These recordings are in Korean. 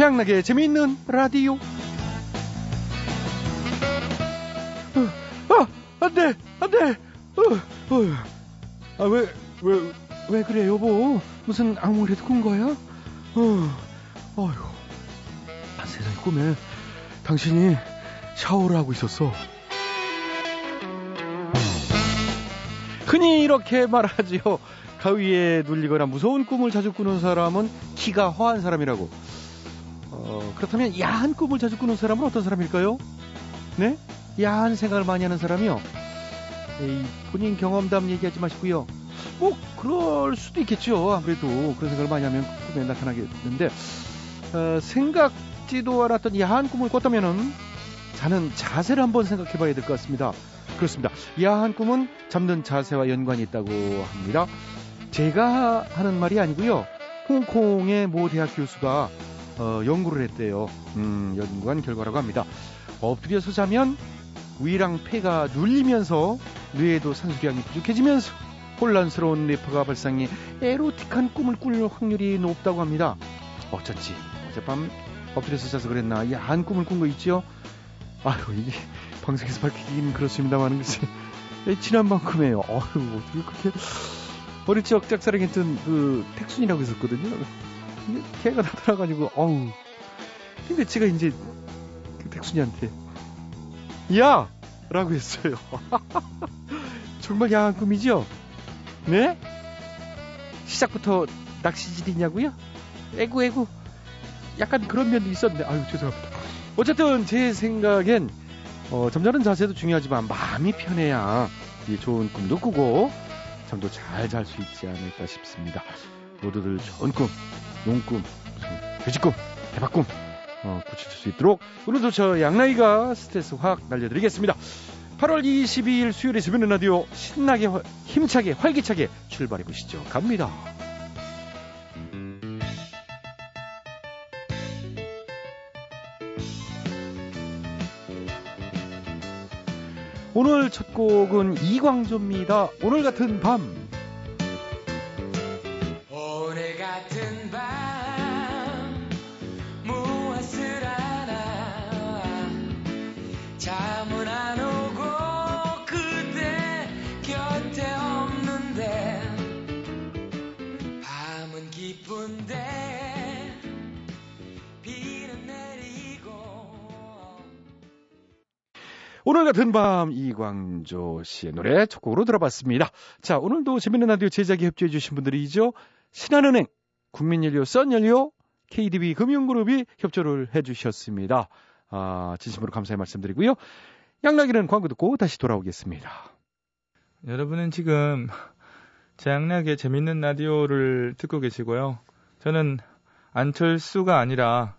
최양락의 재미있는 라디오. 어, 아, 안 돼, 안 돼. 어, 어. 아, 왜, 왜, 왜 그래, 여보? 무슨 악몽이라도 꾼 거야? 어, 어휴. 아, 세상에 꿈에 당신이 샤워를 하고 있었어. 흔히 이렇게 말하지요. 가위에 눌리거나 무서운 꿈을 자주 꾸는 사람은 키가 허한 사람이라고. 어, 그렇다면 야한 꿈을 자주 꾸는 사람은 어떤 사람일까요? 네? 야한 생각을 많이 하는 사람이요. 에이, 본인 경험담 얘기하지 마시고요. 뭐 그럴 수도 있겠죠. 아무래도 그런 생각을 많이 하면 꿈에 나타나겠는데 어, 생각지도 않았던 야한 꿈을 꿨다면은 자는 자세를 한번 생각해봐야 될 것 같습니다. 그렇습니다. 야한 꿈은 잡는 자세와 연관이 있다고 합니다. 제가 하는 말이 아니고요. 홍콩의 모 대학 교수가 어, 연구를 했대요. 음, 연구한 결과라고 합니다. 엎드려서 자면 위랑 폐가 눌리면서 뇌에도 산소량이 부족해지면서 혼란스러운 뇌파가 발상해 에로틱한 꿈을 꿀 확률이 높다고 합니다. 어쩐지 어젯밤 엎드려서 자서 그랬나 야한 꿈을 꾼 거 있죠? 아유 이게 방송에서 밝히기는 그렇습니다만 글쎄 지난만큼에요. 어휴 어떻게 그렇게 어릴 적 짝사랑했던 그 택순이라고 있었거든요. 걔가 나타나가지고 어우 근데 제가 이제 그 택순이한테 야! 라고 했어요. 정말 야한 꿈이죠? 네? 시작부터 낚시질이냐고요? 에구 에구 약간 그런 면도 있었는데 아유 죄송합니다. 어쨌든 제 생각엔 어, 점잖은 자세도 중요하지만 마음이 편해야 이 좋은 꿈도 꾸고 잠도 잘 잘 수 있지 않을까 싶습니다. 모두들 좋은 꿈, 용꿈, 돼지꿈, 대박꿈 어, 고칠 수 있도록 오늘도 저 양나이가 스트레스 확 날려드리겠습니다. 8월 22일 수요일에 주변의 라디오 신나게 힘차게 활기차게 출발해 보시죠. 갑니다. 오늘 첫 곡은 이광조입니다. 오늘 같은 밤. 오늘 같은 밤 이광조 씨의 노래 첫 곡으로 들어봤습니다. 자, 오늘도 재밌는 라디오 제작에 협조해 주신 분들이죠. 신한은행, 국민연료, 썬연료, KDB 금융그룹이 협조를 해 주셨습니다. 아, 진심으로 감사의 말씀드리고요. 양락이는 광고 듣고 다시 돌아오겠습니다. 여러분은 지금 재앙락의 재밌는 라디오를 듣고 계시고요. 저는 안철수가 아니라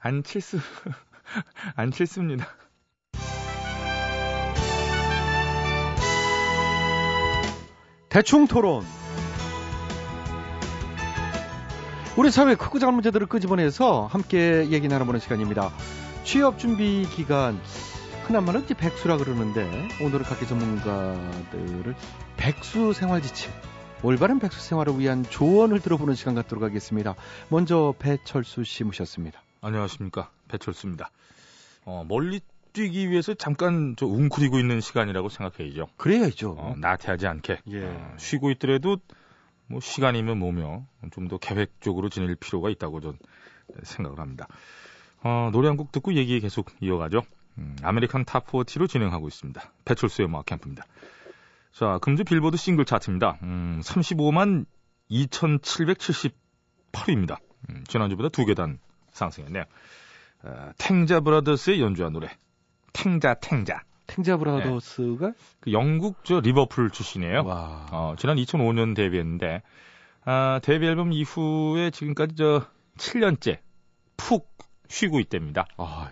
안칠수 안칠수입니다. 대충 토론. 우리 사회 크고 작은 문제들을 끄집어내서 함께 얘기 나눠보는 시간입니다. 취업 준비 기간, 흔한 말은 이제 백수라 그러는데, 오늘은 각계 전문가들을 백수 생활 지침, 올바른 백수 생활을 위한 조언을 들어보는 시간 갖도록 하겠습니다. 먼저 배철수 씨 모셨습니다. 안녕하십니까 배철수입니다. 어, 멀리 뛰기 위해서 잠깐 저 웅크리고 있는 시간이라고 생각해야죠. 그래야죠. 어, 나태하지 않게 예. 어, 쉬고 있더라도 뭐 시간이면 뭐며 좀 더 계획적으로 지낼 필요가 있다고 전 생각을 합니다. 어, 노래 한 곡 듣고 얘기 계속 이어가죠. 음, American Top 40로 진행하고 있습니다. 배철수의 음악 캠프입니다. 자, 금주 빌보드 싱글 차트입니다. 음, 35만 2,778위입니다. 음, 지난주보다 두 계단 상승했네요. 어, 탱자 브라더스의 연주한 노래. 탱자 탱자. 탱자 브라더스가 그 영국 저 리버풀 출신이에요. 와. 어, 지난 2005년 데뷔했는데 아, 데뷔 앨범 이후에 지금까지 저 7년째 푹 쉬고 있답니다. 아유.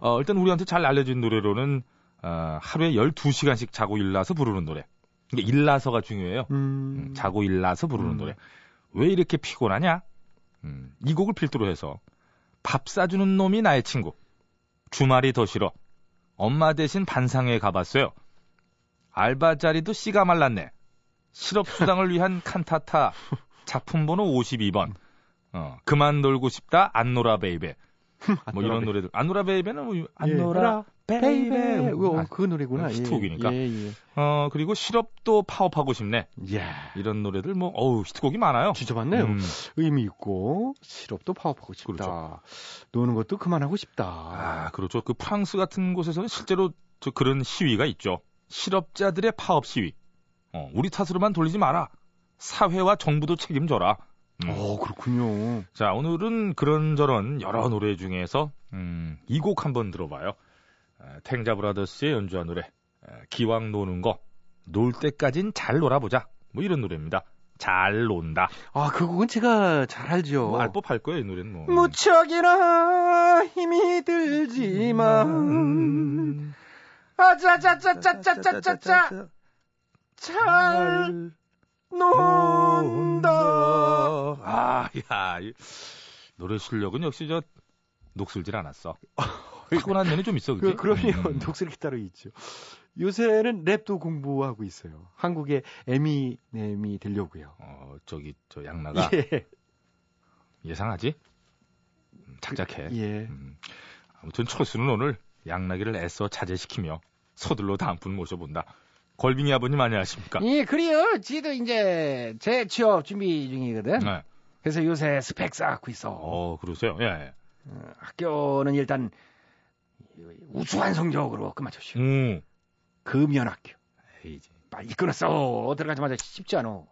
어, 일단 우리한테 잘 알려진 노래로는 어, 하루에 12시간씩 자고 일나서 부르는 노래. 이게 일나서가 중요해요. 음. 음, 자고 일나서 부르는 음. 노래. 왜 이렇게 피곤하냐? 음, 이 곡을 필두로 해서 밥 사주는 놈이 나의 친구. 주말이 더 싫어. 엄마 대신 반상회에 가봤어요. 알바 자리도 씨가 말랐네. 실업수당을 위한 칸타타 작품 번호 52번. 어, 어, 그만 놀고 싶다 안 놀아 baby. 뭐 이런. 노래들. 안 놀아 baby는 뭐 안 예, 놀아 baby. 뭐, 어, 그 노래구나. 예, 히트곡이니까. 예, 예. 어, 그리고 시럽도 파업하고 싶네. 이야, 이런 노래들 뭐 어우, 히트곡이 많아요. 진짜 많네요. 음. 의미 있고 시럽도 파업하고 싶다. 그렇죠. 노는 것도 그만하고 싶다. 아, 그렇죠. 그 프랑스 같은 곳에서는 실제로 저 그런 시위가 있죠. 실업자들의 파업 시위. 어, 우리 탓으로만 돌리지 마라. 사회와 정부도 책임져라. 음. 어, 그렇군요. 자, 오늘은 그런저런 여러 노래 중에서 음, 이 곡 한번 들어봐요. 아, 탱자 브라더스의 연주한 노래. 아, 기왕 노는 거. 놀 때까진 잘 놀아보자. 뭐 이런 노래입니다. 잘 논다. 아, 그 곡은 제가 잘 알죠. 뭐 알법할 거예요, 이 노래는 뭐. 무척이나 힘이 들지만 음. 아자자자자자자자자 잘 논다. 아, 야, 이 노래 실력은 역시 저 녹슬질 않았어. 타고난 면이 좀 있어, 그지? 그, 그럼요. 음. 독설이 따로 있죠. 요새는 랩도 공부하고 있어요. 한국의 에미넴이 되려고요. 어, 저기 저 양나가 예. 예상하지? 음, 착착해. 예. 음, 아무튼 철수는 오늘 양나기를 애써 자제시키며 서둘러 다음 분 모셔본다. 걸빙이 아버님 안녕하십니까? 예, 그래요. 지도 이제 재 취업 준비 중이거든. 네. 그래서 요새 스펙 쌓고 있어. 어, 그러세요? 예, 예. 어, 학교는 일단 우수한 성적으로 끝마쳤슈. 음. 금연학교. 에이, 빨리 끊었어. 들어가자마자 쉽지 않아.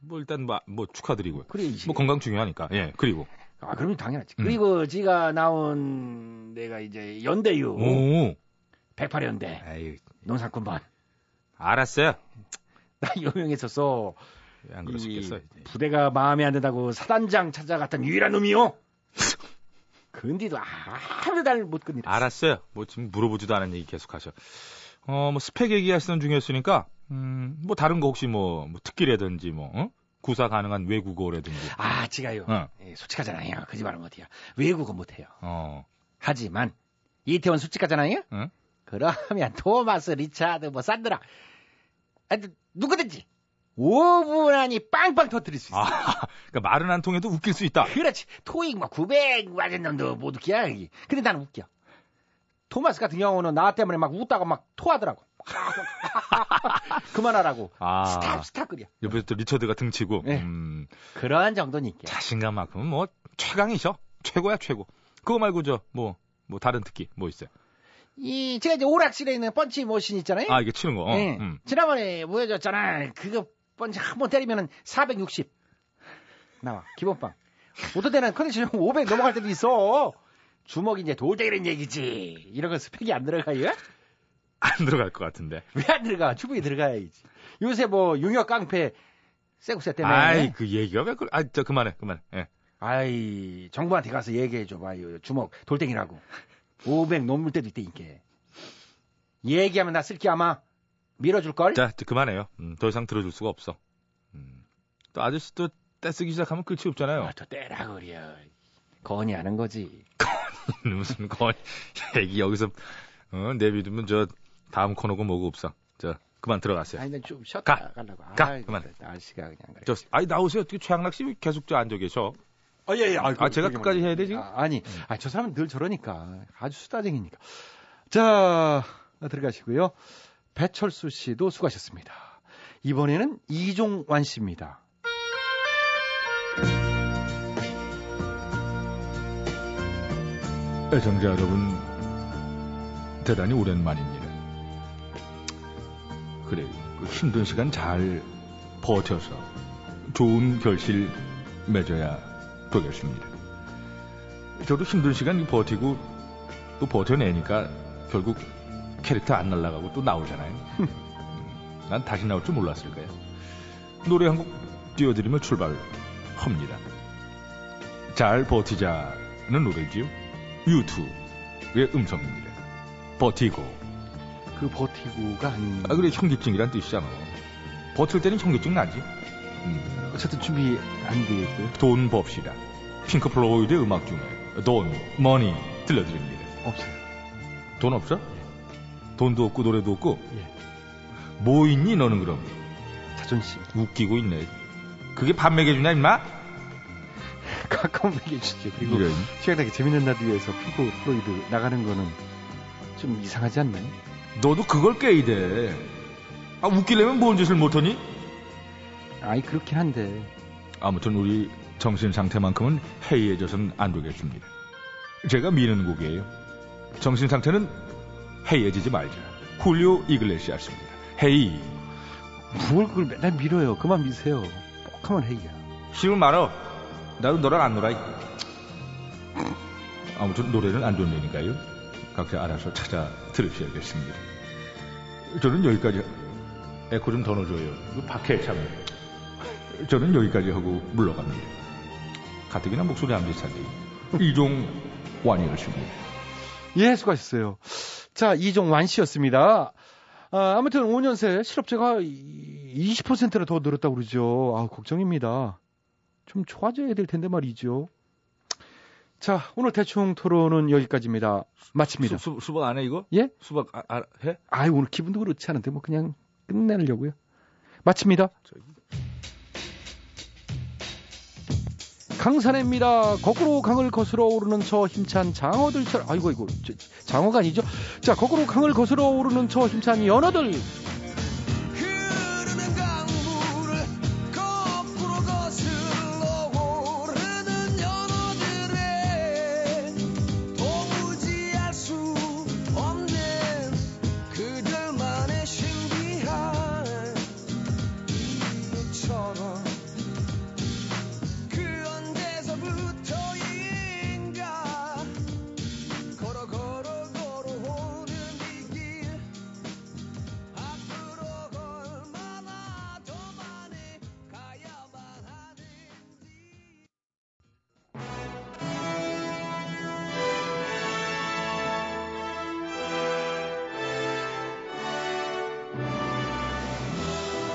뭐 일단 뭐, 뭐 축하드리고요. 그래, 이제. 뭐 건강 중요하니까. 예, 그리고. 아, 그러면 당연하지. 음. 그리고 지가 나온 내가 이제 연대유. 오. 108연대. 에이, 농산군반. 알았어요. 나 유명했었어. 안. 이제. 부대가 마음에 안 든다고 사단장 찾아갔던 유일한 놈이요. 근디도 아무도 날못 건드려. 알았어요. 뭐 지금 물어보지도 않은 얘기 계속 하셔. 어, 뭐 스펙 얘기하시던 중이었으니까, 음, 뭐 다른 거 혹시 뭐, 뭐 특기라든지 뭐, 어? 구사 가능한 외국어라든지. 아, 지가요. 어. 예, 솔직하잖아요. 거짓말은 못해요. 외국어 못해요. 어, 하지만 이태원 솔직하잖아요. 응? 그러면 토마스, 리차드, 뭐 산드라, 하여튼 누구든지 5분 안이 빵빵 터뜨릴 수 있어. 아, 그러니까 말은 안 통해도 웃길 수 있다. 그렇지. 토익 막 900 맞은 놈도 못 웃겨. 근데 나는 웃겨. 토마스 같은 경우는 나 때문에 막 웃다가 막 토하더라고. 그만하라고. 아, stop stop 그려. 옆에서 또 리처드가 등치고, 네. 음, 그러한 정도니까. 자신감만큼은 뭐, 최강이셔. 최고야, 최고. 그거 말고 저, 뭐, 뭐 다른 특기 뭐 있어요? 이 제가 이제 오락실에 있는 펀치 머신 있잖아요. 아, 이게 치는 거. 어, 예. 음. 지난번에 보여줬잖아. 그거 펀치 한번 때리면은 460 나와 기본빵. 어떤 때는 컨디션 500 넘어갈 때도 있어. 주먹이 이제 돌대기는 얘기지. 이런 건 스펙이 안 들어가요? 안 들어갈 것 같은데. 왜 안 들어가? 주먹이 들어가야지. 요새 뭐 용역 깡패 세구세 때문에. 아이, 그 얘기가 왜, 그, 아, 저, 그만해, 그만해. 예. 아이, 정부한테 가서 얘기해 줘봐요. 주먹 돌덩이라고. 500 넘을 때도 있다니까. 얘기하면 나 쓸게 아마 밀어줄 걸? 자, 이제 그만해요. 음, 더 이상 들어줄 수가 없어. 음. 또 아저씨 또 떼쓰기 시작하면 끝이 없잖아요. 아, 또 때라 그려. 건의하는 거지. 무슨 거 얘기 여기서 어, 내비두면 저 다음 코너고 뭐고 없어. 저 그만 들어가세요. 아니, 난좀 쉬었다 가. 가려고. 가. 아이, 그만. 날씨가 그냥 그래. 저 아니 나오세요. 어떻게 최양락 씨 계속 저 앉아 계셔? 아, 예, 예. 아, 제가 끝까지 해야 돼, 지금? 아, 아니, 아, 저 사람은 늘 저러니까. 아주 수다쟁이니까. 자, 들어가시고요. 배철수 씨도 수고하셨습니다. 이번에는 이종완 씨입니다. 애청자 여러분, 대단히 오랜만입니다. 그래, 그 힘든 시간 잘 버텨서 좋은 결실 맺어야 되겠습니다. 저도 힘든 시간 버티고 또 버텨내니까 결국 캐릭터 안 날라가고 또 나오잖아요. 음, 난 다시 나올 줄 몰랐을 거예요. 노래 한 곡 띄워드리며 출발합니다. 잘 버티자는 노래지요. U2의 음성입니다. Vertigo. 그 버티고가 아닌. 아, 그래, 현기증이란 뜻이잖아. 버틸 때는 현기증 나지. 음, 어쨌든 준비 안 되겠고요. 돈 법시다. 핑크 플로이드의 음악 중에 돈, Money 들려드립니다. 없어요. 돈 없어? 돈도 없고 노래도 없고 예. 뭐 있니 너는 그럼? 자존심. 웃기고 있네. 그게 밥 먹여주냐 임마? 가까운 얘기해 주시죠. 그리고 이런. 시간하게 재밌는 라디오에서 핑크 플로이드 나가는 거는 좀 이상하지 않나요? 너도 그걸 깨야 돼. 아, 웃기려면 뭔 짓을 못하니? 아이 그렇긴 한데 아무튼 우리 정신 상태만큼은 해이해져서는 안 되겠습니다. 제가 미는 곡이에요. 정신 상태는 해이해지지 말자. 훌리오 이글레시아스입니다. 헤이. 뭘 그걸 맨날 밀어요. 그만 미세요. 꼭 하면 해야. 쉬운 말어. 나도 너랑 안 놀아. 아무튼 노래는 안 좋으니까요. 각자 알아서 찾아 들으셔야겠습니다. 저는 여기까지 에코 좀 더 넣어줘요. 박해 참. 저는 여기까지 하고 물러갑니다. 가뜩이나 목소리 안 비슷한데 이종 완이었습니다. 예, 수고하셨어요. 자, 이종완 씨였습니다. 아, 아무튼 5년 새 실업자가 20%나 더 늘었다고 그러죠. 아, 걱정입니다. 좀 좋아져야 될 텐데 말이죠. 자, 오늘 대충 토론은 여기까지입니다. 마칩니다. 수, 수, 박안 해 이거? 예? 수박 아, 아, 해? 아이, 오늘 기분도 그렇지 않은데 뭐 그냥 끝내려고요. 마칩니다. 강산해입니다. 거꾸로 강을 거스러 오르는 저 힘찬 장어들처럼 아이고 이고 장어가 아니죠. 자 거꾸로 강을 거스러 오르는 저 힘찬 연어들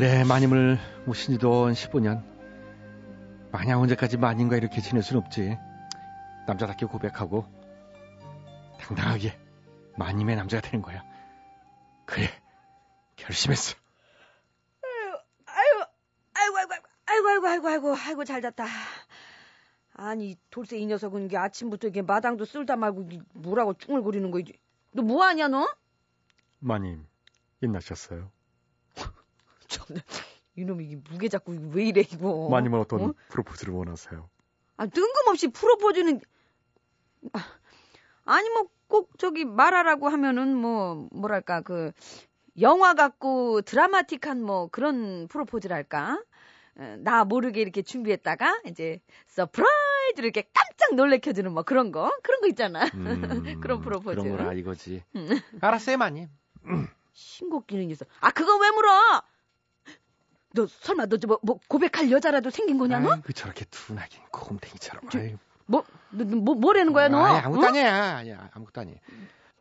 그래 마님을 모신 지도 한 15년 마냥 언제까지 마님과 이렇게 지낼 순 없지 남자답게 고백하고 당당하게 마님의 남자가 되는 거야 그래 결심했어 아이고, 아이고, 아이고, 아이고, 아이고, 아이고, 아이고, 아이고, 잘 잤다. 아니, 돌쇠 이 녀석은 이게 아침부터 이게 마당도 쓸다 말고 뭐라고 쭝을거리는 거지. 너 뭐하냐, 너? 마님 일나셨어요 참나, 이놈이 이게 무게 잡고 왜 이래, 이거. 마님은 어떤 어? 프로포즈를 원하세요? 아, 뜬금없이 프로포즈는, 아, 아니, 뭐, 꼭 저기 말하라고 하면은 뭐, 뭐랄까, 그, 영화 같고 드라마틱한 뭐 그런 프로포즈랄까? 어, 나 모르게 이렇게 준비했다가 이제 surprise로 이렇게 깜짝 놀래켜주는 뭐 그런 거? 그런 거 있잖아. 그런 프로포즈. 음, 그런 거라 이거지. 음. 알았어요 마님. 신곡기는 있어. 아 그거 왜 물어 너 설마 너 뭐 뭐 고백할 여자라도 생긴 거냐 너? 아이고 저렇게 둔하긴 곰탱이처럼 저-. 뭐, 너, 너 뭐, 뭐라는 거야, 너? 아이, 아무것도 어? 아니야. 아니야, 아무것도 아니야.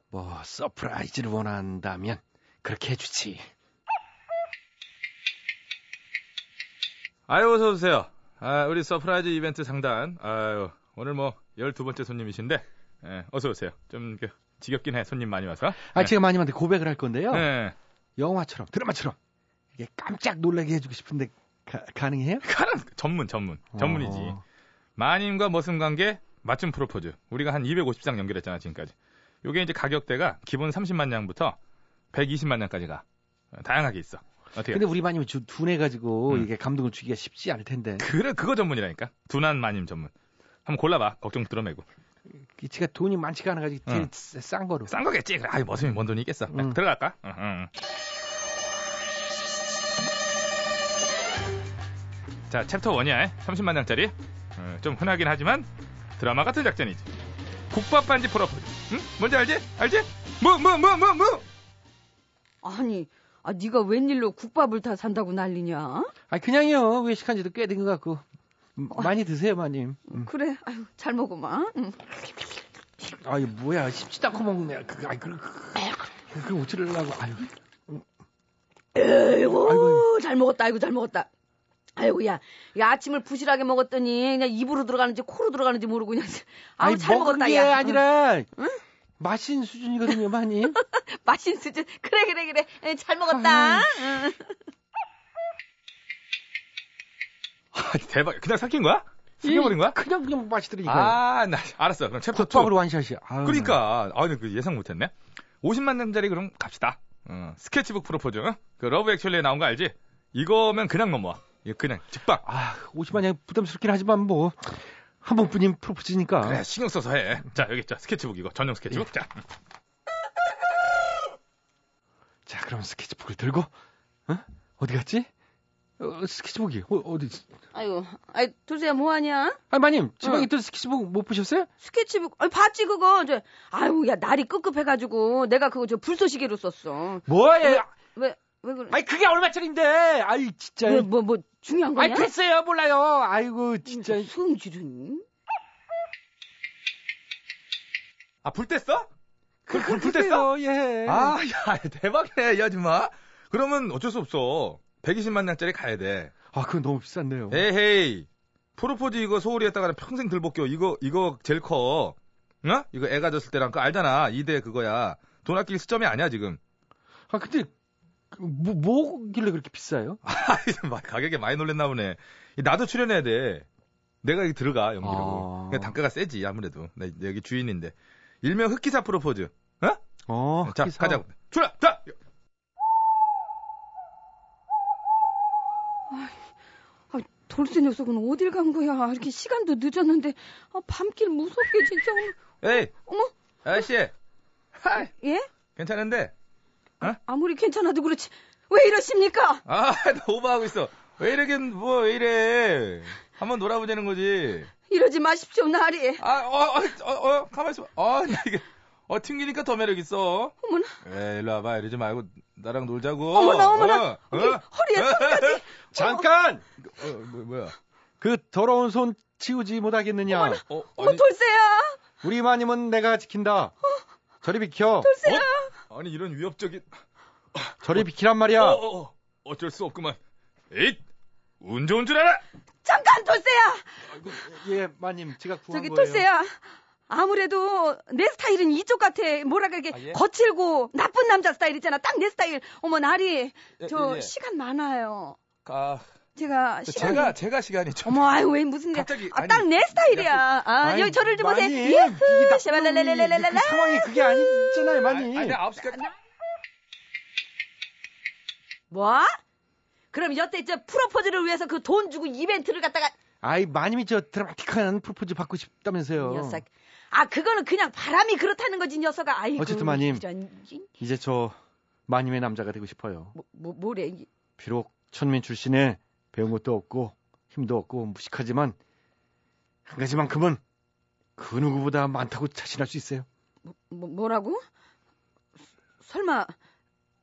뭐, surprise를 원한다면, 그렇게 해주지. 아유, 어서 오세요. 아, 우리 surprise 이벤트 상단. 아유, 오늘 뭐, 12번째 손님이신데, 예, 어서 오세요. 좀, 그, 지겹긴 해, 손님 많이 와서. 아, 제가 마님한테 고백을 할 건데요. 예. 영화처럼, 드라마처럼. 이게 깜짝 놀라게 해주고 싶은데, 가, 가능해요? 가는, 전문, 전문. 전문이지. 어. 마님과 머슴 관계, 맞춤 프로포즈. 우리가 한 250장 연결했잖아, 지금까지. 요게 이제 가격대가 기본 30만 냥부터 120만 냥까지 가. 어, 다양하게 있어. 어떻게? 근데 우리 마님은 주, 둔해 가지고, 음. 이게 감동을 주기가 쉽지 않을 텐데. 그래, 그거 전문이라니까. 둔한 마님 전문. 한번 골라봐. 걱정 들어매고. 이 지가 돈이 많지가 않아가지고, 제일 응. 싸- 싼 거로. 싼 거겠지. 그래, 아이, 머슴이 뭔 돈이 있겠어. 야, 응. 들어갈까? 응, 응. 자, 챕터 1이야. 30만 장짜리. 어, 좀 흔하긴 하지만 드라마 같은 작전이지. 국밥 반지 프로포즈. 응? 뭔지 알지? 알지? 뭐, 뭐, 뭐, 뭐, 뭐. 아니, 아, 네가 웬일로 국밥을 다 산다고 난리냐? 아, 그냥요. 외식한 지도 꽤 된 것 같고. 많이 드세요, 마님. 음. 그래. 아유, 잘 먹어마. 응. 아유, 뭐야. 씹지도 않고 먹네. 그, 아이, 그, 그, 그 어찌려고. 아유. 아이고, 아이고. 잘 먹었다. 아이고, 잘 먹었다. 아이고, 야, 야, 아침을 부실하게 먹었더니, 그냥 입으로 들어가는지 코로 들어가는지 모르고 그냥. 아우, 아니, 잘 먹었다, 게 야. 아니라, 마신 수준이거든요, 마님. 맛있는 수준. 그래, 그래, 그래. 에, 잘 먹었다. 응. 아, 대박. 그냥 삭힌 거야? 삭혀버린 거야? 그냥, 그냥 마시더라니까. 아, 나 알았어. 그럼 챕터 2. 국밥으로 one shot이야. 아유, 그러니까 아, 그 예상 못했네. 50만 냥짜리 그럼 갑시다. 어, 스케치북 프로포즈. 어? 그 Love Actually에 나온 거 알지? 이거면 그냥 넘어와. 이거 그냥 직방. 아, 50만 냥 부담스럽긴 하지만 뭐, 한 번뿐인 프로포즈니까. 그래 신경 써서 해. 자 여기 있자 스케치북 이거 전용 스케치북. 자 자, 그럼 스케치북을 들고, 어? 어디 갔지? 어, 스케치북이, 어, 어디, 있- 아이고, 아이, 도대체 뭐 하냐? 아, 마님, 지방에 응. 있던 스케치북 못 보셨어요? 스케치북, 아니, 봤지, 그거. 저, 아유, 야, 날이 끄급해가지고, 내가 그거 저 불쏘시개로 썼어. 뭐예요? 왜, 왜 그래? 아니, 그게 얼마짜린데? 아이, 진짜. 뭐, 뭐, 뭐, 중요한 거냐? 아이, 됐어요, 몰라요. 아이고, 진짜. 성질은. 아불 뗐어? 불, 불, 불 뗐어? 예. 아, 야, 대박이네, 이 아줌마. 그러면 어쩔 수 없어. 120만 년짜리 가야 돼. 아, 그건 너무 비싼데요. 에헤이. 프로포즈 이거 소홀히 했다가 평생 들볶여. 이거, 이거 제일 커. 어? 이거 애 가졌을 때랑 그거 알잖아. 2대 그거야. 돈 아낄 수점이 아니야, 지금. 아, 근데, 그 뭐, 뭐길래 그렇게 비싸요? 아, 막 가격에 많이 놀랬나 보네. 나도 출연해야 돼. 내가 여기 들어가, 연기라고. 아. 그러니까 단가가 세지, 아무래도. 나 여기 주인인데. 일명 흑기사 프로포즈. 어? 어, 자, 기사. 가자. 출연! 자! 아, 돌쇠 녀석은 어딜 간 거야? 이렇게 시간도 늦었는데, 아, 밤길 무섭게 진짜. 어머, 에이! 어머, 아저씨! 하이! 예? 괜찮은데? 아무리 괜찮아도 그렇지. 왜 이러십니까? 아, 너 오버하고 있어. 왜 이러긴, 뭐, 왜 이래. 한번 놀아보자는 거지. 이러지 마십시오, 나리. 아, 어, 어, 어, 어 가만 있어. 어, 나 이게, 어, 튕기니까 더 매력 있어. 어머나, 에이, 일로 와봐. 이러지 말고, 나랑 놀자고. 어머나, 어머나. 어, 어? 허리에 손까지. 잠깐! 어, 뭐, 뭐야. 그 더러운 손 치우지 못하겠느냐? 어, 어머, 돌쇠야. 우리 마님은 내가 지킨다. 저리 비켜. 돌쇠야. 아니, 이런 위협적인, 저리 비키란 말이야. 어, 어, 어. 어쩔 수 없구만. 에잇! 운 좋은 줄 알아! 잠깐, 돌쇠야. 예, 마님, 제가 구한 저기 거예요. 돌쇠야. 아무래도 내 스타일은 이쪽 같아. 뭐랄까 이게 아, 예? 거칠고 나쁜 남자 스타일 있잖아. 딱 내 스타일. 어머 나리, 예, 저 예, 예. 시간 많아요. 아, 제가 시간. 제가, 제가 시간이 좀. 어머 아유 왜 무슨 일? 갑자기, 아, 딱 내 스타일이야. 아 아니, 여기 저를 좀 보세요. 나쁜 샤발랄랄랄랄라. 그 상황이 그게 아니잖아요, 마님. 아니, 내가 9시까지. 뭐? 그럼 여태 저 프로포즈를 위해서 그 돈 주고 이벤트를 갖다가 아이, 마님이 저 드라마틱한 프로포즈 받고 싶다면서요. 이 녀석. 아 그거는 그냥 바람이 그렇다는 거지 녀석아. 아이고. 어쨌든 마님. 이런, 이- 이제 저 마님의 남자가 되고 싶어요. 뭐, 뭐 뭐래? 이- 비록 천민 출신에 배운 것도 없고 힘도 없고 무식하지만 한 가지만큼은 그 누구보다 많다고 자신할 수 있어요. 뭐, 뭐라고? 설마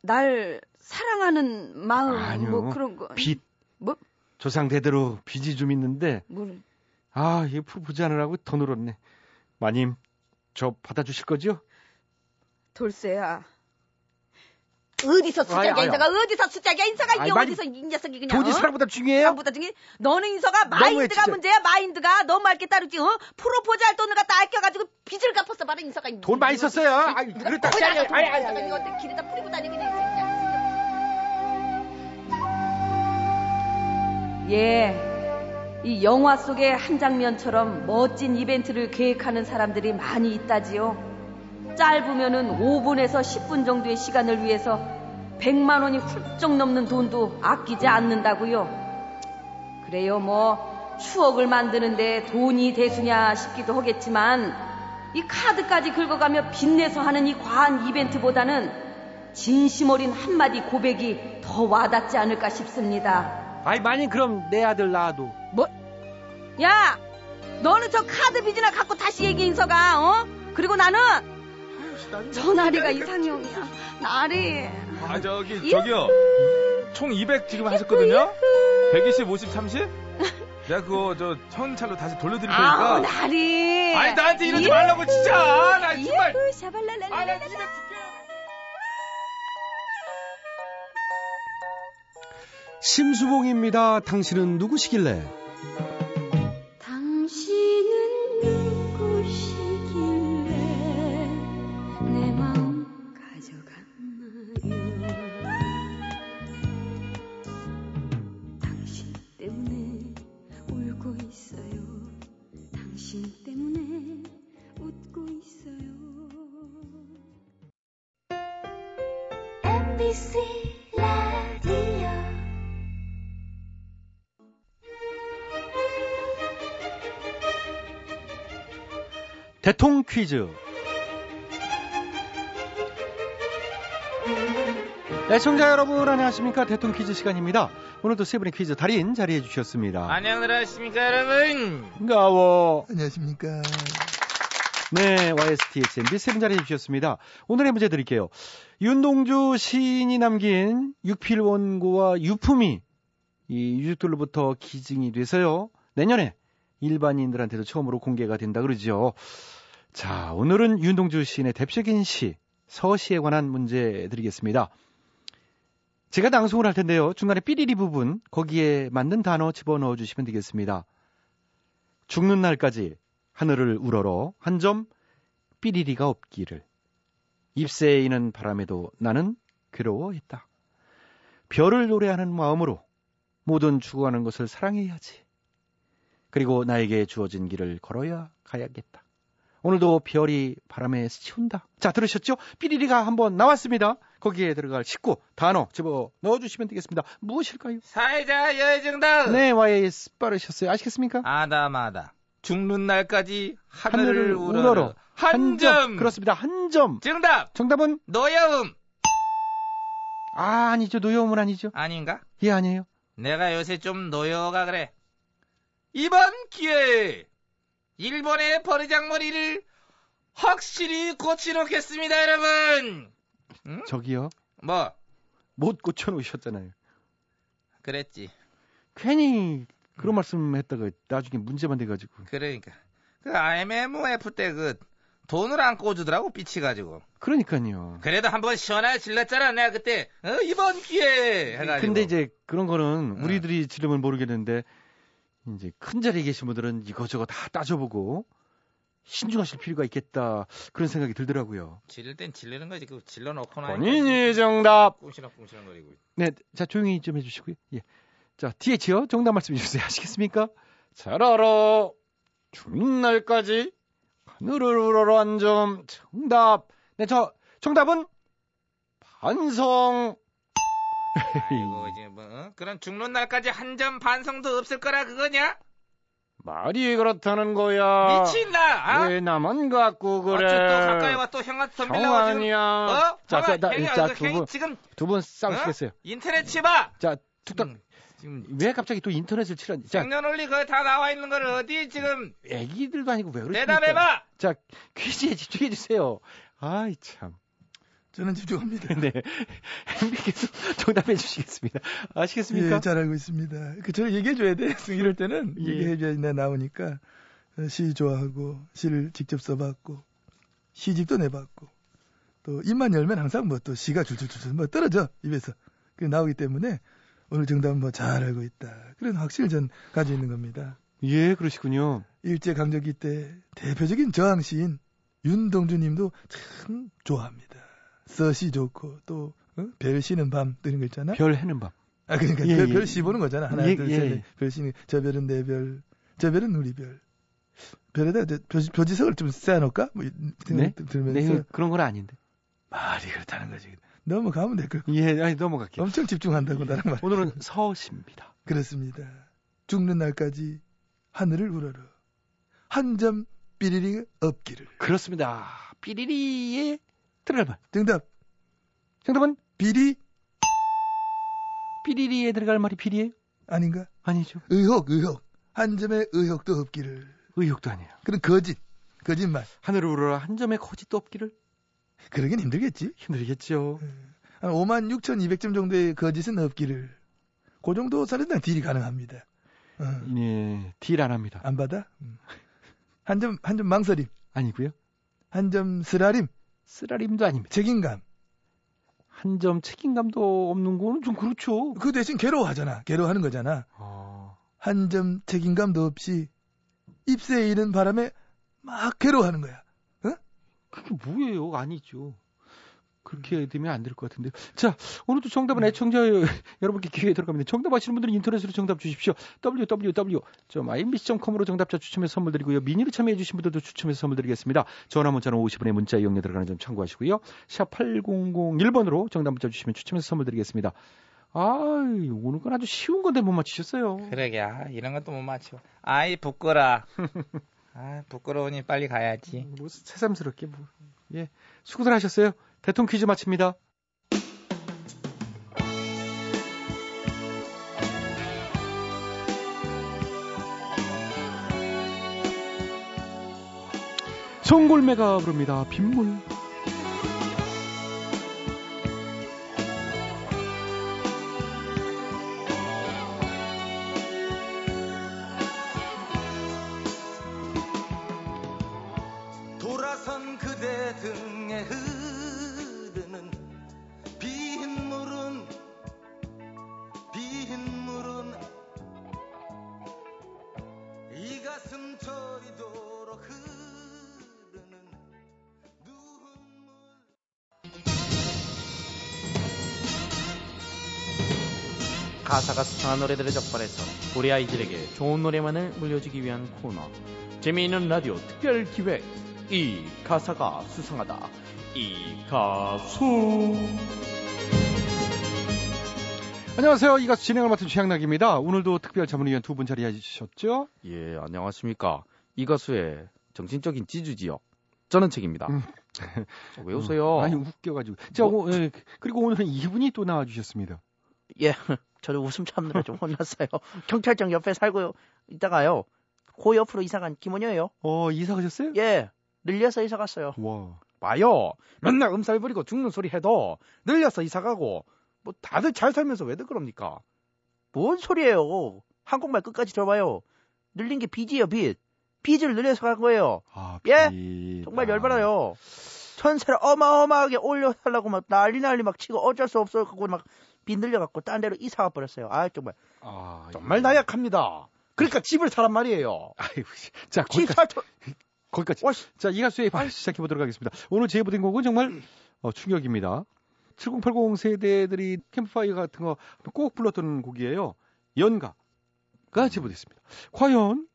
날 사랑하는 마음 아니요. 뭐 그런 거 빚. 뭐? 조상 대대로 빚이 좀 있는데 뭘 아, 이 프로포즈 하느라고 더 늘었네. 마님, 저 받아주실 거죠? 돌쇠야 어디서 숫자가 아이, 인서가 어디서 숫자가 인서가 이게 어디서 이 녀석이 그냥 돈이 어? 사람보다 중요해요? 사람보다 중에 너는 인서가 너무해, 마인드가 진짜. 문제야 마인드가 너무 알게 따르지 어? 프로포즈 할 돈을 갖다 아껴가지고 빚을 갚았어 봐라 인서가 돈 많이 썼어요. 많이 아이, 썼다니 아이. 이거 어떻게 길에다 뿌리고 다니고 그냥 그냥. 예, 이 영화 속의 한 장면처럼 멋진 이벤트를 계획하는 사람들이 많이 있다지요. 짧으면은 5분에서 10분 정도의 시간을 위해서 100만 원이 훌쩍 넘는 돈도 아끼지 않는다고요. 그래요, 뭐 추억을 만드는데 돈이 대수냐 싶기도 하겠지만 이 카드까지 긁어가며 빚내서 하는 이 과한 이벤트보다는 진심 어린 한마디 고백이 더 와닿지 않을까 싶습니다. 아이, 마님, 그럼 내 아들 낳아도. 뭐? 야! 너는 저 카드 빚이나 갖고 다시 얘기 인서가, 어? 그리고 나는 저 나리가 이상형이야. 나리. 아, 저기, 예. 저기요. 총 200 지금 하셨거든요? 120, 50, 30? 내가 그거 저 현찰로 다시 돌려드릴 아우 테니까. 나리. 아니 나한테 이러지 예. 말라고 진짜. 나 정말. 예쁘 샤발랄랄라. 아나 집에 줄게. 심수봉입니다. 당신은 누구시길래? 대통 퀴즈. 애청자 여러분 안녕하십니까 대통 퀴즈 시간입니다. 오늘도 세 분의 퀴즈 달인 자리해 주셨습니다. 안녕들 하십니까 여러분. 반가워. 안녕하십니까. 네, YSTHMB 세 분 자리해 주셨습니다. 오늘의 문제 드릴게요. 윤동주 시인이 남긴 육필 원고와 유품이 이 유족들로부터 기증이 돼서요. 내년에 일반인들한테도 처음으로 공개가 된다 그러죠. 자, 오늘은 윤동주 시인의 대표적인 시, 서시에 관한 문제 드리겠습니다. 제가 낭송을 할 텐데요. 중간에 삐리리 부분, 거기에 맞는 단어 집어넣어 주시면 되겠습니다. 죽는 날까지 하늘을 우러러 한 점 삐리리가 없기를. 잎새에 이는 바람에도 나는 괴로워했다. 별을 노래하는 마음으로 모든 죽어가는 것을 사랑해야지. 그리고 나에게 주어진 길을 걸어야 가야겠다. 오늘도 별이 바람에 스치운다. 자, 들으셨죠? 삐리리가 한번 나왔습니다. 거기에 들어갈 식구, 단어 집어 넣어주시면 되겠습니다. 무엇일까요? 사회자 여정당. 네, YS 빠르셨어요. 아시겠습니까? 아다마다 죽는 날까지 하늘을, 하늘을 우러러, 우러러 한 점. 그렇습니다. 한 점. 정답. 정답은 노여움 아, 아니죠. 노여움은 아니죠. 아닌가? 예, 아니에요. 내가 요새 좀 노여가 그래. 이번 기회에 일본의 버르장머리를 확실히 고치놓겠습니다, 여러분. 저기요. 뭐 못 고쳐놓으셨잖아요. 그랬지. 괜히 그런 말씀 했다가 나중에 문제만 돼가지고. 그러니까 그 IMF 때 그 돈을 안 꿔주더라고 삐치가지고. 그러니까요. 그래도 한번 시원하게 질렀잖아. 내가 그때 어, 이번 기회에 해가지고. 근데 이제 그런 거는 어. 우리들이 지르면 모르겠는데 이제 큰 자리에 계신 분들은 이거저거 다 따져보고 신중하실 필요가 있겠다 그런 생각이 들더라고요. 지를 땐 질르는 거지. 그 질러 놓고 나. 본인이 정답. 꿍시렁꿍시렁거리고. 네, 자 조용히 좀 해주시고요. 예, 자 DH요 정답 말씀해 주세요. 아시겠습니까? 잘 알아. 죽는 날까지 하늘을 우러러 한점 정답. 네, 저 정답은 반성. 아이고 이제 뭐 어? 그런 죽는 날까지 한 점 반성도 없을 거라 그거냐? 말이 그렇다는 거야. 미친나? 아? 왜 나만 갖고 그래? 어째 또 가까이 와또 형한테 덤빌라고 지금. 어? 자, 자, 형이 자, 두 분, 지금 두분 싸우시겠어요? 인터넷 치봐. 자, 툭탁. 지금 왜 갑자기 또 인터넷을 치라니? 자, 생년월리 거기 다 나와 있는 걸 어디 지금 애기들도 아니고 왜 그러십니까? 대답해봐. 자, 퀴즈에 집중해 주세요. 아이 참. 저는 집중합니다. 네. 햄비께서 정답해 주시겠습니다. 아시겠습니까? 예, 잘 알고 있습니다. 그 저를 얘기해줘야 돼. 이럴 때는 예. 얘기해줘야 내 나오니까 어, 시 좋아하고 시를 직접 써봤고 시집도 내봤고 또 입만 열면 항상 뭐 또 시가 줄줄줄줄 뭐 떨어져 입에서 그 나오기 때문에 오늘 정답은 뭐 잘 알고 있다. 그런 확신을 전 가지고 있는 겁니다. 예, 그러시군요. 일제 강점기 때 대표적인 저항 시인 윤동주님도 참 좋아합니다. 써시 좋고 또 어? 별 쉬는 밤 뜨는 거 있잖아. 별 해는 밤. 아 그러니까 예, 별, 예. 별 씹어는 거잖아. 하나 예, 둘 예, 셋 예. 넷. 별 씹는 저 별은 내 별, 저 별은 우리 별. 별에다 이제 표지, 표지석을 좀 쌓아놓을까? 뭐 이- 네? 들면서 네, 그런 건 아닌데. 말이 그렇다는 거지. 넘어가면 될 걸. 예, 아니 넘어갈게요. 엄청 집중한다고 나랑 말. 오늘은 서시입니다. 그렇습니다. 죽는 날까지 하늘을 우러러 한 점 삐리리가 없기를. 그렇습니다. 삐리리에 들어갈 말. 정답 정답은 비리 삐리리에 들어갈 말이 비리예요? 아닌가? 아니죠. 의혹 의혹 한 점의 의혹도 없기를. 의욕도 아니에요. 그런 거짓 거짓말. 하늘을 우러러 한 점의 거짓도 없기를 그러긴 힘들겠지. 힘들겠죠. 한 5만 6,200점 정도의 거짓은 없기를. 그 정도 사례는 딜이 가능합니다. 어. 예, 딜 안 합니다. 안 받아? 한 점, 한 점 망설임. 아니고요. 한 점 쓰라림. 쓰라림도 아닙니다. 책임감. 한 점 책임감도 없는 거는 좀 그렇죠. 그 대신 괴로워하잖아. 괴로워하는 거잖아. 아, 한점 책임감도 없이 입새에 이는 바람에 막 괴로워하는 거야. 그게 뭐예요? 아니죠. 그렇게 되면 안 될 것 같은데요. 자, 오늘도 정답은 애청자 여러분께 기회에 들어갑니다. 정답 아시는 분들은 인터넷으로 정답 주십시오. www.imbc.com으로 정답자 추첨해서 선물 드리고요. 미니로 참여해 주신 분들도 추첨해서 선물 드리겠습니다. 전화 문자는 50원의 문자 이용료 들어가는 점 참고하시고요. 샵 8001번으로 정답 문자 주시면 추첨해서 선물 드리겠습니다. 아, 오늘 건 아주 쉬운 건데 못 맞히셨어요. 그러게 아, 이런 것도 못 맞춰. 아이 부끄러. 아 부끄러우니 빨리 가야지. 뭐 새삼스럽게 뭐. 예. 수고들 하셨어요. 대통령 퀴즈 마칩니다. 송골매가 부릅니다. 빗물. 가사가 수상한 노래들을 적발해서 우리 아이들에게 좋은 노래만을 물려주기 위한 코너. 재미있는 라디오 특별 기획. 이 가사가 수상하다. 이 가수. 안녕하세요. 이 가수 진행을 맡은 최양락입니다. 오늘도 특별 자문위원 두 분 자리해 주셨죠? 예, 안녕하십니까. 이 가수의 정신적인 지주지요. 저는 책입니다. 음. 어, 왜 웃어요? 아니 웃겨가지고. 자, 뭐? 오, 예, 그리고 오늘은 이분이 또 나와주셨습니다. 예, 저도 웃음 참느라 좀 혼났어요. 경찰청 옆에 살고 있다가요. 그 옆으로 이사간 김원효예요. 어 이사 가셨어요? 예, 늘려서 이사 갔어요. 와. 봐요. 맨날 음살 부리고 죽는 소리 해도 늘려서 이사 가고 뭐 다들 잘 살면서 왜들 그럽니까? 뭔 소리예요? 한국말 끝까지 들어봐요. 늘린 게 빚이에요, 빚. 빚을 늘려서 간 거예요. 아, 예? 비- 정말 아. 열받아요. 천세를 어마어마하게 올려달라고 막 난리 난리 막 치고 어쩔 수 없어 갖고 막 빚 늘려갖고 딴 데로 이사가 버렸어요. 아 정말 아, 정말 예. 나약합니다. 그러니까 집을 사란 말이에요. 아이고, 씨. 자, 집 거기까지. 살터 거기까지. 와, 자, 이 가수의 발 시작해 보도록 하겠습니다. 오늘 제보된 곡은 정말 어, 충격입니다. 7080 세대들이 캠프파이어 같은 거 꼭 불렀던 곡이에요. 연가가 제보됐습니다. 과연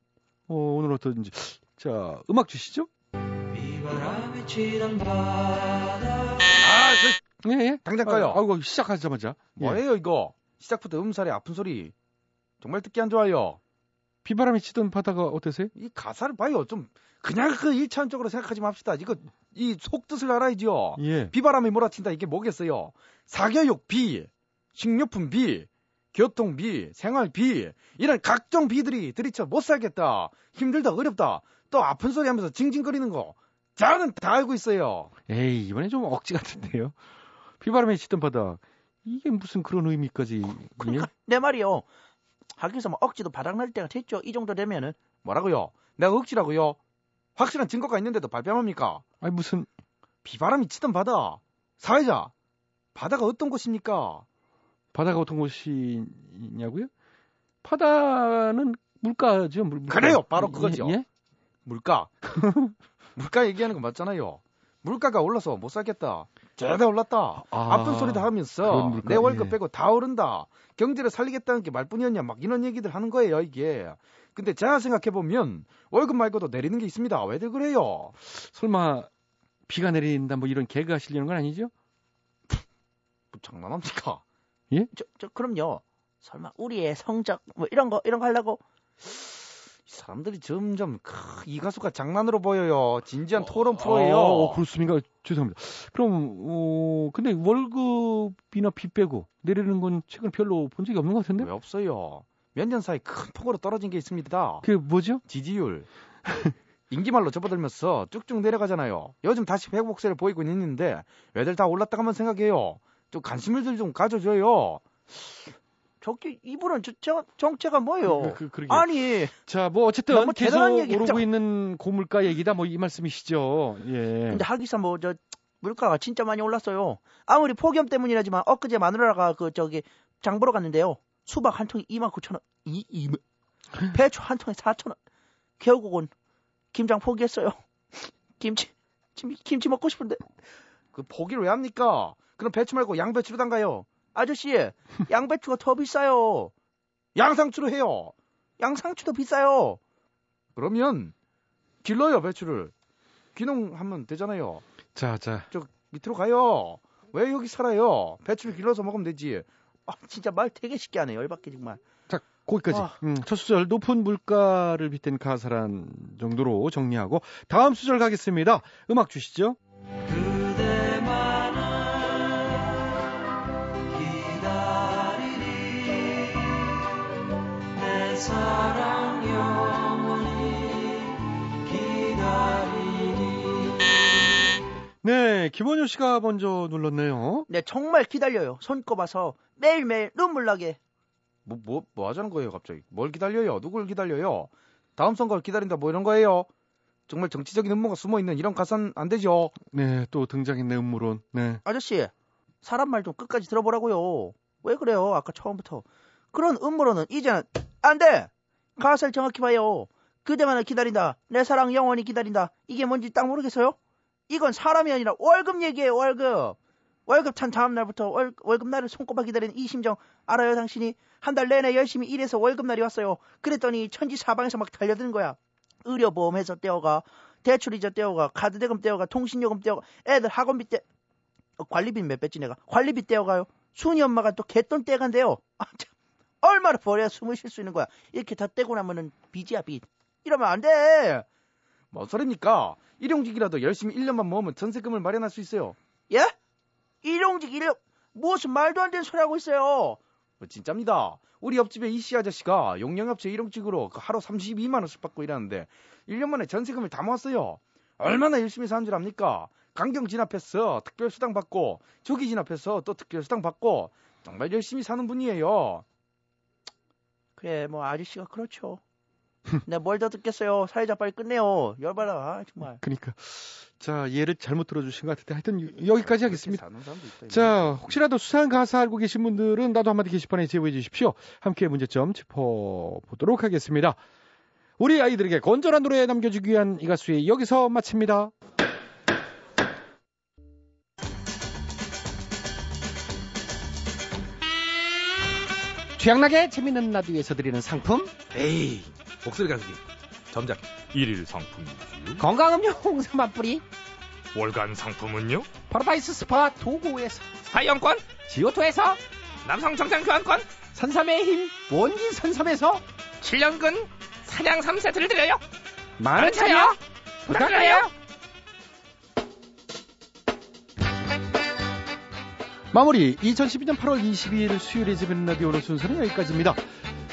어, 오늘 어떤지 자 음악 주시죠. 아, 저, 예, 예. 당장 꺼요. 아, 아이고 시작하자마자 예. 뭐예요 이거? 시작부터 음살의 아픈 소리. 정말 듣기 안 좋아요. 비바람이 치던 바다가 어떠세요? 이 가사를 봐요. 좀 그냥 그 일차원적으로 생각하지 맙시다. 이거 이 속뜻을 알아야죠. 예. 비바람이 몰아친다 이게 뭐겠어요? 사교육 비, 식료품 비, 교통 비, 생활 비 이런 각종 비들이 들이쳐 못 살겠다, 힘들다, 어렵다, 또 아픈 소리 하면서 징징거리는 거 저는 다 알고 있어요. 에이 이번에 좀 억지 같은데요. 비바람이 치던 바다 이게 무슨 그런 의미까지? 그러니까 내 말이요. 하기서 뭐 억지도 바닥날 때가 됐죠. 이 정도 되면은 뭐라고요? 내가 억지라고요? 확실한 증거가 있는데도 발뺌합니까? 아니 무슨 비바람이 치던 바다, 사회자, 바다가 어떤 곳입니까? 바다가 어떤 곳이냐고요? 바다는 물가죠. 물, 물가. 그래요, 바로 그거죠. 예? 예? 물가. 물가 얘기하는 거 맞잖아요. 물가가 올라서 못 살겠다. 죄다 올랐다. 아, 아픈 소리 다 하면서 내 월급 예. 빼고 다 오른다. 경제를 살리겠다는 게 말뿐이었냐. 막 이런 얘기들 하는 거예요, 이게. 근데 제가 생각해 보면 월급 말고도 내리는 게 있습니다. 왜들 그래요? 설마 비가 내린다 뭐 이런 개그 하시려는 건 아니죠? 뭐 장난합니까? 저, 저 그럼요. 설마 우리의 성적 뭐 이런 거 이런 거 하려고 이 사람들이 점점 크, 이 가수가 장난으로 보여요. 진지한 토론 프로예요. 어, 그렇습니까? 죄송합니다. 그럼 어, 근데 월급이나 빚 빼고 내리는 건 최근 별로 본 적이 없는 것 같은데? 왜 없어요? 몇 년 사이 큰 폭으로 떨어진 게 있습니다. 그게 뭐죠? 지지율. 인기말로 접어들면서 쭉쭉 내려가잖아요. 요즘 다시 회복세를 보이고 있는데 왜들 다 올랐다가만 생각해요. 좀 관심을 좀 가져줘요. 저기 이분은 저, 저 정체가 뭐예요? 그, 그. 아니 자, 뭐 어쨌든 너무 계속 오르고 했죠. 있는 고물가 얘기다 뭐 이 말씀이시죠. 예. 근데 하기사 뭐 저 물가가 진짜 많이 올랐어요. 아무리 폭염 때문이라지만 엊그제 마누라가 그 저기 장 보러 갔는데요. 수박 한 통에 2만 9천 원. 이, 이, 배추 한 통에 4천 원. 결국은 김장 포기했어요. 김치 김, 김치 먹고 싶은데 그 포기를 왜 합니까? 그럼 배추 말고 양배추로 담가요. 아저씨 양배추가 더 비싸요. 양상추로 해요. 양상추도 비싸요. 그러면 길러요 배추를. 귀농하면 되잖아요. 자, 자. 밑으로 가요. 왜 여기 살아요? 배추를 길러서 먹으면 되지. 아, 진짜 말 되게 쉽게 하네. 열받게 정말. 자, 거기까지. 아. 음, 첫 수절 높은 물가를 빗댄 가사란 정도로 정리하고 다음 수절 가겠습니다. 음악 주시죠. 네, 김원효 씨가 먼저 눌렀네요. 네, 정말 기다려요. 손 꼽아서 매일매일 눈물 나게. 뭐, 뭐, 뭐 하자는 거예요, 갑자기? 뭘 기다려요? 누굴 기다려요? 다음 선거를 기다린다, 뭐 이런 거예요? 정말 정치적인 음모가 숨어 있는 이런 가사는 안 되죠. 네, 또 등장했네, 음모론. 네. 아저씨, 사람 말 좀 끝까지 들어보라고요. 왜 그래요? 아까 처음부터. 그런 음모로는 이제는 안 돼! 가사를 정확히 봐요. 그대만을 기다린다. 내 사랑 영원히 기다린다. 이게 뭔지 딱 모르겠어요? 이건 사람이 아니라 월급 얘기예요, 월급. 월급 찬 다음 날부터 월, 월급 날을 손꼽아 기다리는 이 심정 알아요, 당신이? 한 달 내내 열심히 일해서 월급 날이 왔어요. 그랬더니 천지 사방에서 막 달려드는 거야. 의료보험해서 떼어가, 대출이자 떼어가, 카드대금 떼어가, 통신요금 떼어가, 애들 학원비 떼, 어, 관리비 몇 배지 내가? 관리비 떼어가요. 순이 엄마가 또 개돈 떼간대요. 아, 참. 얼마나 버려야 숨을 쉴 수 있는 거야. 이렇게 다 떼고 나면은 빚이야, 빚. 이러면 안 돼. 뭔 소리입니까? 일용직이라도 열심히 1년만 모으면 전세금을 마련할 수 있어요. 예? 일용직 일용, 무슨 말도 안 되는 소리 하고 있어요. 뭐 진짜입니다. 우리 옆집에 이씨 아저씨가 용역업체 일용직으로 그 하루 32만 원씩 받고 일하는데 1년 만에 전세금을 다 모았어요. 얼마나 열심히 사는 줄 압니까? 강경 진압해서 특별수당 받고 조기 진압해서 또 특별수당 받고 정말 열심히 사는 분이에요. 그래, 뭐 아저씨가 그렇죠. 내가 뭘 더 듣겠어요. 사회자 빨리 끝내요. 열받아, 아, 정말. 그러니까. 자, 예를 잘못 들어주신 것 같은데 하여튼 여기까지 하겠습니다. 자, 혹시라도 수상한 가사 알고 계신 분들은 나도 한마디 게시판에 제보해 주십시오. 함께 문제점 짚어보도록 하겠습니다. 우리 아이들에게 건전한 노래 남겨주기 위한 이 가수의 여기서 마칩니다. 취향나게 재밌는 라디오에서 드리는 상품 에이, 목소리 가수기. 점작. 일일 상품이지요. 건강음료 홍삼 한 뿌리 월간 상품은요? 파라다이스 스파 도고에서 사이영권, 지오토에서 남성 정장 교환권, 선삼의 힘 원기 선삼에서 7년근 사냥 3세트를 드려요. 많은 참여 부탁드려요 마무리 2012년 8월 22일 수요일에 재밌는 라디오 오늘 순서는 여기까지입니다.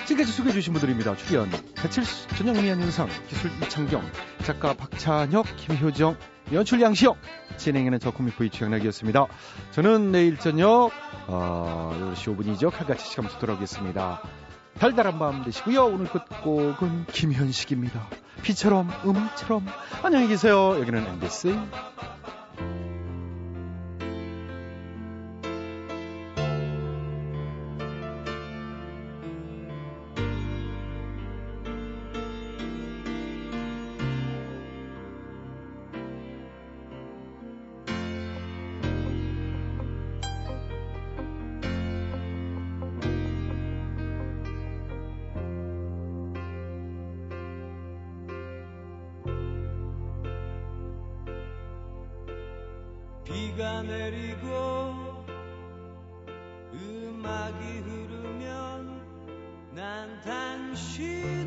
지금까지 소개해 주신 분들입니다. 출연 배칠수, 전영미 안윤상, 기술 이창경, 작가 박찬혁, 김효정, 연출 양시영, 진행에는 저 코믹보이 최양락이었습니다. 저는 내일 저녁 어, 10시 5분이죠. 칼같이 시간부터 돌아오겠습니다. 달달한 밤 되시고요. 오늘 끝곡은 김현식입니다. 비처럼 음처럼 안녕히 계세요. 여기는 MBC 비가 내리고 음악이 흐르면 난 당신